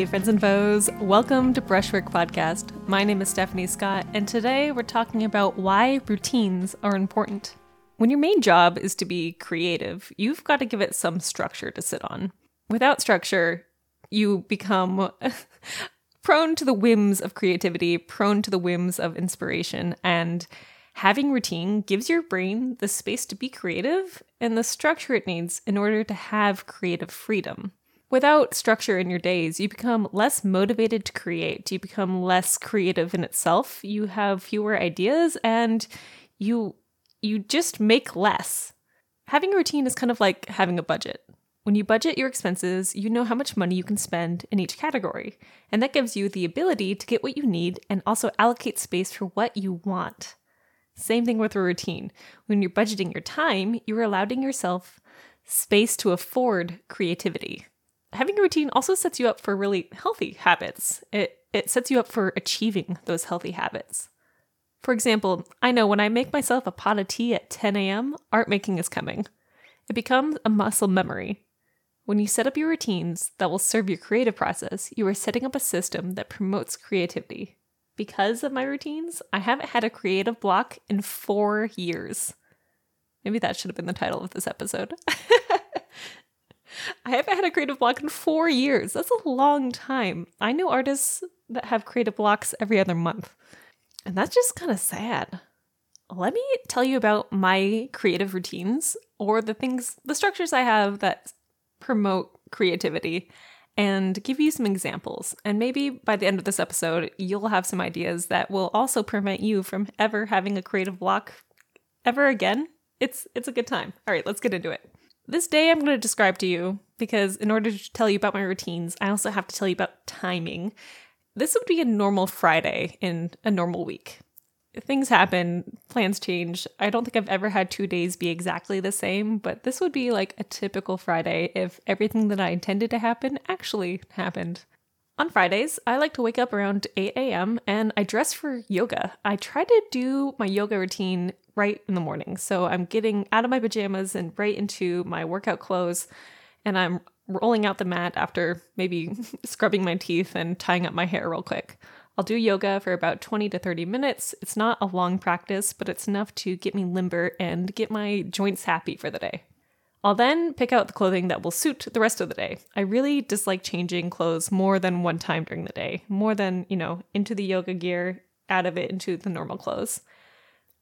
Hey, friends and foes, welcome to Brushwork Podcast. My name is Stephanie Scott, and today we're talking about why routines are important. When your main job is to be creative, you've got to give it some structure to sit on. Without structure, you become prone to the whims of creativity, prone to the whims of inspiration, and having routine gives your brain the space to be creative and the structure it needs in order to have creative freedom. Without structure in your days, you become less motivated to create. You become less creative in itself. You have fewer ideas and you you just make less. Having a routine is kind of like having a budget. When you budget your expenses, you know how much money you can spend in each category, and that gives you the ability to get what you need and also allocate space for what you want. Same thing with a routine. When you're budgeting your time, you're allowing yourself space to afford creativity having a routine also sets you up for really healthy habits. It it sets you up for achieving those healthy habits. For example, I know when I make myself a pot of tea at 10 a.m., art making is coming. It becomes a muscle memory. When you set up your routines that will serve your creative process, you are setting up a system that promotes creativity. Because of my routines, I haven't had a creative block in four years. Maybe that should have been the title of this episode. I haven't had a creative block in four years. That's a long time. I know artists that have creative blocks every other month. And that's just kind of sad. Let me tell you about my creative routines or the things, the structures I have that promote creativity and give you some examples. And maybe by the end of this episode, you'll have some ideas that will also prevent you from ever having a creative block ever again. It's it's a good time. All right, let's get into it. This day I'm going to describe to you because in order to tell you about my routines, I also have to tell you about timing. This would be a normal Friday in a normal week. Things happen, plans change. I don't think I've ever had two days be exactly the same, but this would be like a typical Friday if everything that I intended to happen actually happened. On Fridays, I like to wake up around 8 a.m. and I dress for yoga. I try to do my yoga routine right in the morning. So I'm getting out of my pajamas and right into my workout clothes, and I'm rolling out the mat after maybe scrubbing my teeth and tying up my hair real quick. I'll do yoga for about 20 to 30 minutes. It's not a long practice, but it's enough to get me limber and get my joints happy for the day. I'll then pick out the clothing that will suit the rest of the day. I really dislike changing clothes more than one time during the day, more than, you know, into the yoga gear, out of it into the normal clothes.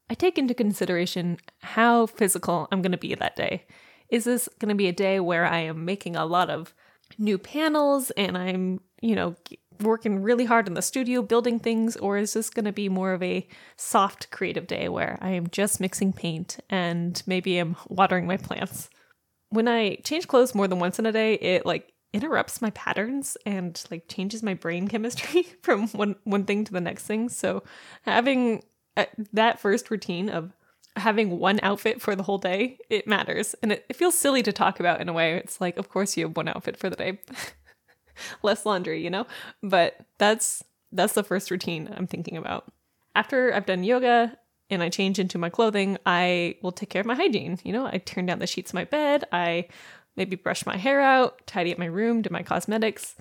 I take into consideration how physical I'm going to be that day. Is this going to be a day where I am making a lot of new panels and I'm, you know, working really hard in the studio building things, or is this going to be more of a soft creative day where I am just mixing paint and maybe I'm watering my plants? When I change clothes more than once in a day, it like interrupts my patterns and like changes my brain chemistry from one one thing to the next thing. So having Uh, that first routine of having one outfit for the whole day, it matters. And it, it feels silly to talk about in a way. It's like, of course you have one outfit for the day. Less laundry, you know? But that's that's the first routine I'm thinking about. After I've done yoga and I change into my clothing, I will take care of my hygiene. You know, I turn down the sheets of my bed, I maybe brush my hair out, tidy up my room, do my cosmetics.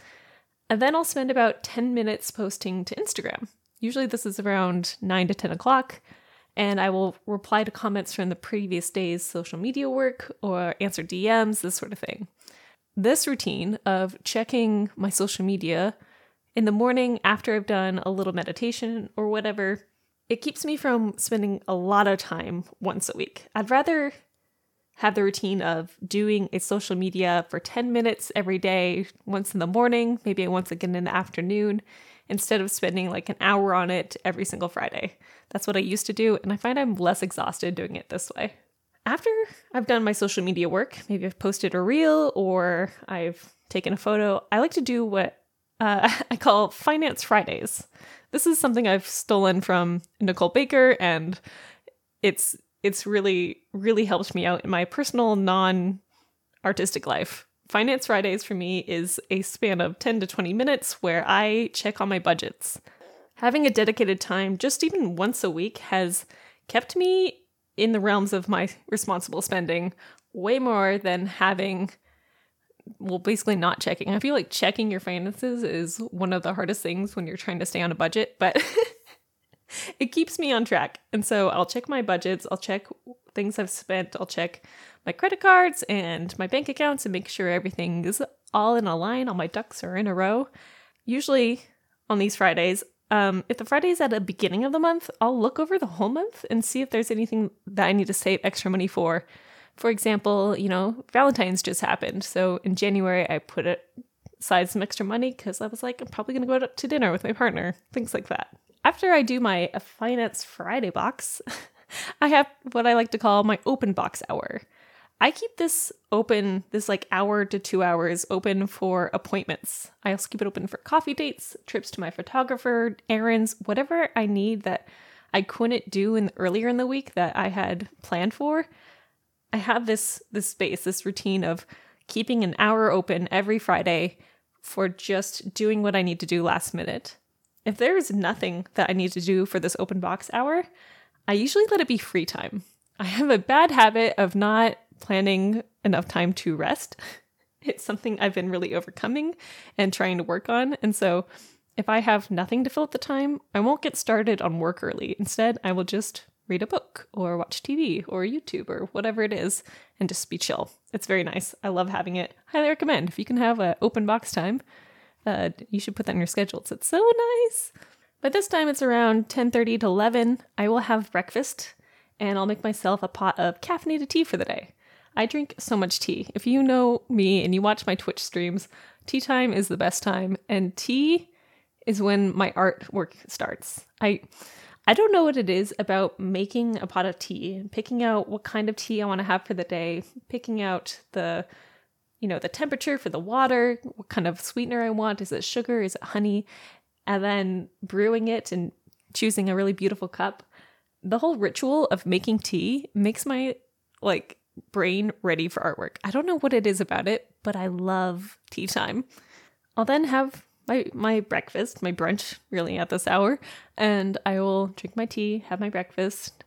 And then I'll spend about 10 minutes posting to Instagram. Usually, this is around 9 to 10 o'clock, and I will reply to comments from the previous day's social media work or answer DMs, this sort of thing. This routine of checking my social media in the morning after I've done a little meditation or whatever, it keeps me from spending a lot of time once a week. I'd rather have the routine of doing a social media for 10 minutes every day, once in the morning, maybe once again in the afternoon, instead of spending like an hour on it every single Friday. That's what I used to do, and I find I'm less exhausted doing it this way. After I've done my social media work, maybe I've posted a reel or I've taken a photo, I like to do what uh, I call Finance Fridays. This is something I've stolen from Nicole Baker, and it's it's really really helped me out in my personal non artistic life. Finance Fridays for me is a span of 10 to 20 minutes where I check on my budgets. Having a dedicated time, just even once a week, has kept me in the realms of my responsible spending way more than having well, basically not checking. I feel like checking your finances is one of the hardest things when you're trying to stay on a budget, but it keeps me on track. And so I'll check my budgets, I'll check things I've spent, I'll check my credit cards and my bank accounts and make sure everything is all in a line, all my ducks are in a row. Usually on these Fridays, um, if the Friday is at the beginning of the month, I'll look over the whole month and see if there's anything that I need to save extra money for. For example, you know, Valentine's just happened. So in January, I put aside some extra money because I was like, I'm probably going to go out to dinner with my partner, things like that. After I do my Finance Friday box, I have what I like to call my open box hour. I keep this open, this like hour to two hours open for appointments. I also keep it open for coffee dates, trips to my photographer, errands, whatever I need that I couldn't do in earlier in the week that I had planned for. I have this this space, this routine of keeping an hour open every Friday for just doing what I need to do last minute. If there's nothing that I need to do for this open box hour, I usually let it be free time. I have a bad habit of not planning enough time to rest. It's something I've been really overcoming and trying to work on. And so if I have nothing to fill up the time, I won't get started on work early. Instead, I will just read a book or watch TV or YouTube or whatever it is and just be chill. It's very nice. I love having it. Highly recommend. If you can have an open box time, uh, you should put that in your schedules. It's so nice. But this time it's around 10:30 to 11. I will have breakfast and I'll make myself a pot of caffeinated tea for the day. I drink so much tea. If you know me and you watch my Twitch streams, tea time is the best time, and tea is when my artwork starts. I I don't know what it is about making a pot of tea, picking out what kind of tea I want to have for the day, picking out the you know, the temperature for the water, what kind of sweetener I want, is it sugar, is it honey, and then brewing it and choosing a really beautiful cup. The whole ritual of making tea makes my like brain ready for artwork. I don't know what it is about it, but I love tea time. I'll then have my my breakfast, my brunch really at this hour, and I will drink my tea, have my breakfast,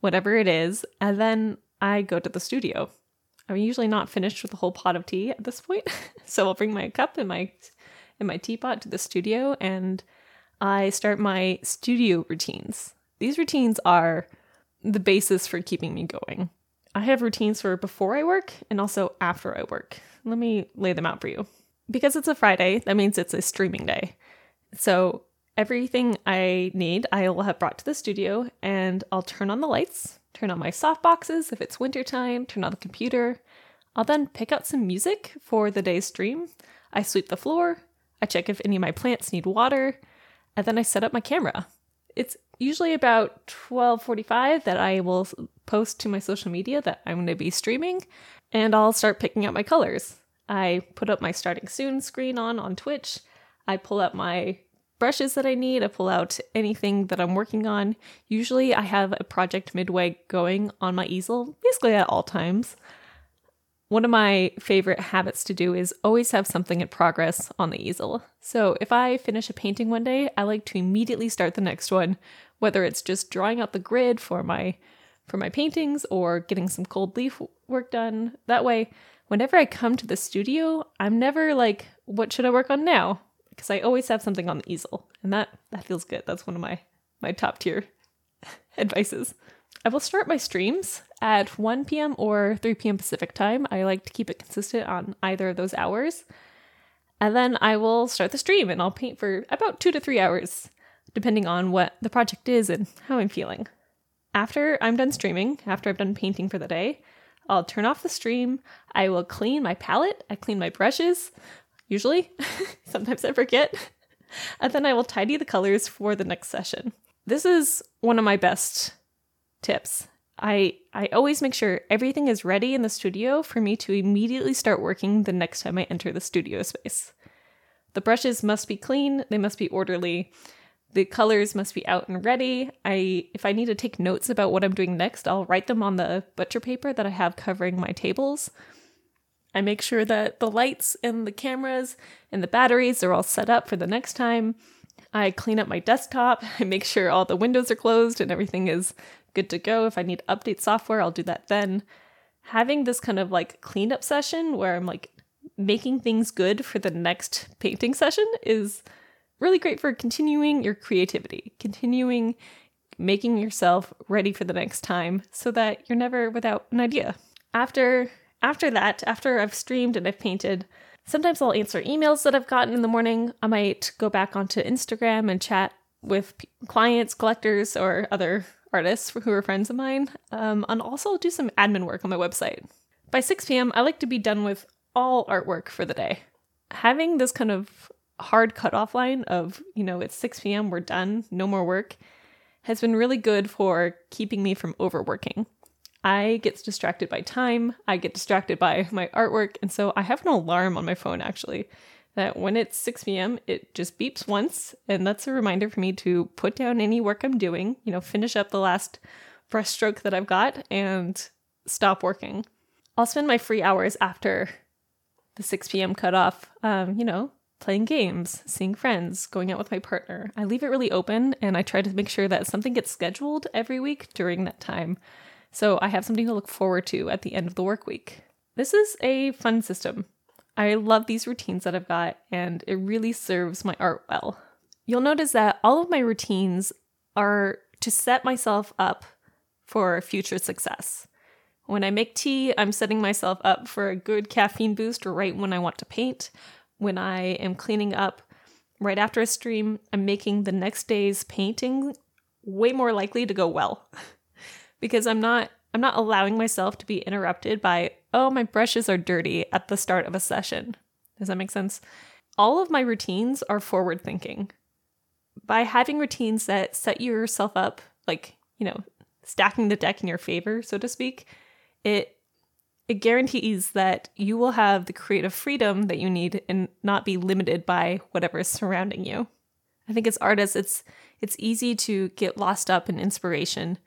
whatever it is, and then I go to the studio. I'm usually not finished with a whole pot of tea at this point, so I'll bring my cup and my and my teapot to the studio and I start my studio routines. These routines are the basis for keeping me going. I have routines for before I work and also after I work. Let me lay them out for you. Because it's a Friday, that means it's a streaming day. So everything I need, I will have brought to the studio and I'll turn on the lights, turn on my soft boxes if it's wintertime, turn on the computer. I'll then pick out some music for the day's stream. I sweep the floor, I check if any of my plants need water, and then I set up my camera. It's usually about 12:45 that I will post to my social media that I'm going to be streaming and I'll start picking out my colors. I put up my starting soon screen on on Twitch. I pull up my brushes that I need. I pull out anything that I'm working on. Usually I have a project midway going on my easel, basically at all times. One of my favorite habits to do is always have something in progress on the easel. So if I finish a painting one day, I like to immediately start the next one whether it's just drawing out the grid for my for my paintings or getting some gold leaf work done. That way, whenever I come to the studio, I'm never like, what should I work on now? Because I always have something on the easel. And that that feels good. That's one of my my top tier advices. I will start my streams at 1 p.m. or 3 p.m. Pacific time. I like to keep it consistent on either of those hours. And then I will start the stream and I'll paint for about two to three hours depending on what the project is and how I'm feeling. After I'm done streaming, after I've done painting for the day, I'll turn off the stream. I will clean my palette. I clean my brushes, usually. Sometimes I forget. And then I will tidy the colors for the next session. This is one of my best tips. I I always make sure everything is ready in the studio for me to immediately start working the next time I enter the studio space. The brushes must be clean, they must be orderly, the colors must be out and ready. I if I need to take notes about what I'm doing next, I'll write them on the butcher paper that I have covering my tables. I make sure that the lights and the cameras and the batteries are all set up for the next time. I clean up my desktop. I make sure all the windows are closed and everything is good to go. If I need update software, I'll do that then. Having this kind of like cleanup session where I'm like making things good for the next painting session is really great for continuing your creativity, continuing making yourself ready for the next time so that you're never without an idea. After after that, after I've streamed and I've painted, sometimes I'll answer emails that I've gotten in the morning. I might go back onto Instagram and chat with p- clients, collectors, or other artists who are friends of mine, um, and also do some admin work on my website. By 6 p.m., I like to be done with all artwork for the day. Having this kind of hard cutoff line of, you know, it's 6 p.m., we're done, no more work, has been really good for keeping me from overworking. I get distracted by time, I get distracted by my artwork, and so I have an alarm on my phone actually that when it's 6 p.m., it just beeps once, and that's a reminder for me to put down any work I'm doing, you know, finish up the last brushstroke that I've got, and stop working. I'll spend my free hours after the 6 p.m. cutoff, um, you know, playing games, seeing friends, going out with my partner. I leave it really open and I try to make sure that something gets scheduled every week during that time. So I have something to look forward to at the end of the work week. This is a fun system. I love these routines that I've got and it really serves my art well. You'll notice that all of my routines are to set myself up for future success. When I make tea, I'm setting myself up for a good caffeine boost right when I want to paint when I am cleaning up right after a stream, I'm making the next day's painting way more likely to go well because I'm not I'm not allowing myself to be interrupted by oh my brushes are dirty at the start of a session. Does that make sense? All of my routines are forward thinking. By having routines that set yourself up like, you know, stacking the deck in your favor, so to speak, it it guarantees that you will have the creative freedom that you need and not be limited by whatever is surrounding you. I think as artists, it's it's easy to get lost up in inspiration,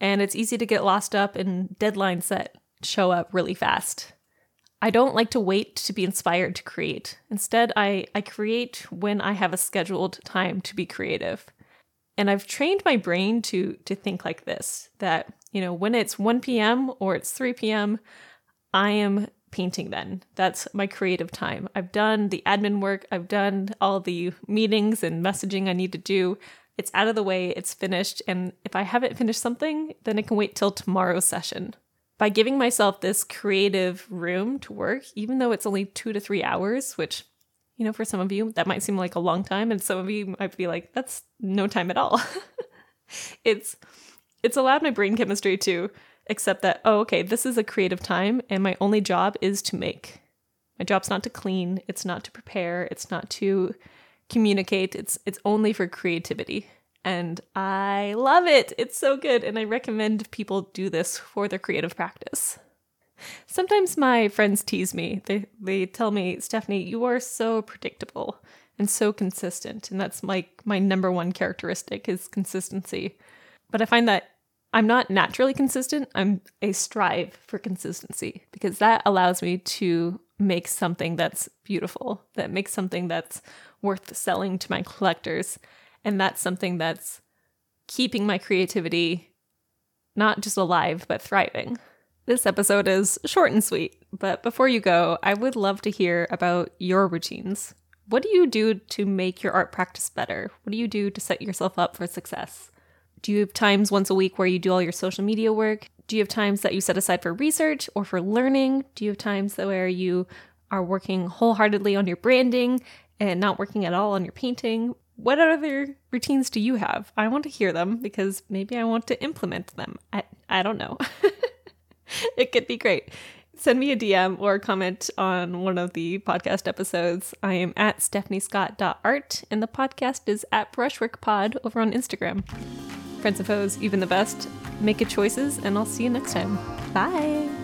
and it's easy to get lost up in deadlines that show up really fast. I don't like to wait to be inspired to create. Instead, I, I create when I have a scheduled time to be creative. And I've trained my brain to to think like this that, you know, when it's 1 p.m. or it's 3 p.m., I am painting then. That's my creative time. I've done the admin work, I've done all the meetings and messaging I need to do. It's out of the way, it's finished, and if I haven't finished something, then it can wait till tomorrow's session. By giving myself this creative room to work, even though it's only two to three hours, which, you know, for some of you, that might seem like a long time, and some of you might be like, that's no time at all. it's it's allowed my brain chemistry to accept that, oh, okay, this is a creative time and my only job is to make. My job's not to clean, it's not to prepare, it's not to communicate, it's it's only for creativity. And I love it. It's so good and I recommend people do this for their creative practice. Sometimes my friends tease me. They they tell me, "Stephanie, you are so predictable and so consistent." And that's my my number one characteristic is consistency. But I find that I'm not naturally consistent. I'm a strive for consistency because that allows me to make something that's beautiful, that makes something that's worth selling to my collectors. And that's something that's keeping my creativity not just alive, but thriving. This episode is short and sweet, but before you go, I would love to hear about your routines. What do you do to make your art practice better? What do you do to set yourself up for success? Do you have times once a week where you do all your social media work? Do you have times that you set aside for research or for learning? Do you have times where you are working wholeheartedly on your branding and not working at all on your painting? What other routines do you have? I want to hear them because maybe I want to implement them. I, I don't know. it could be great. Send me a DM or comment on one of the podcast episodes. I am at stephaniescott.art and the podcast is at brushworkpod over on Instagram. Friends and foes, even the best, make good choices, and I'll see you next time. Bye.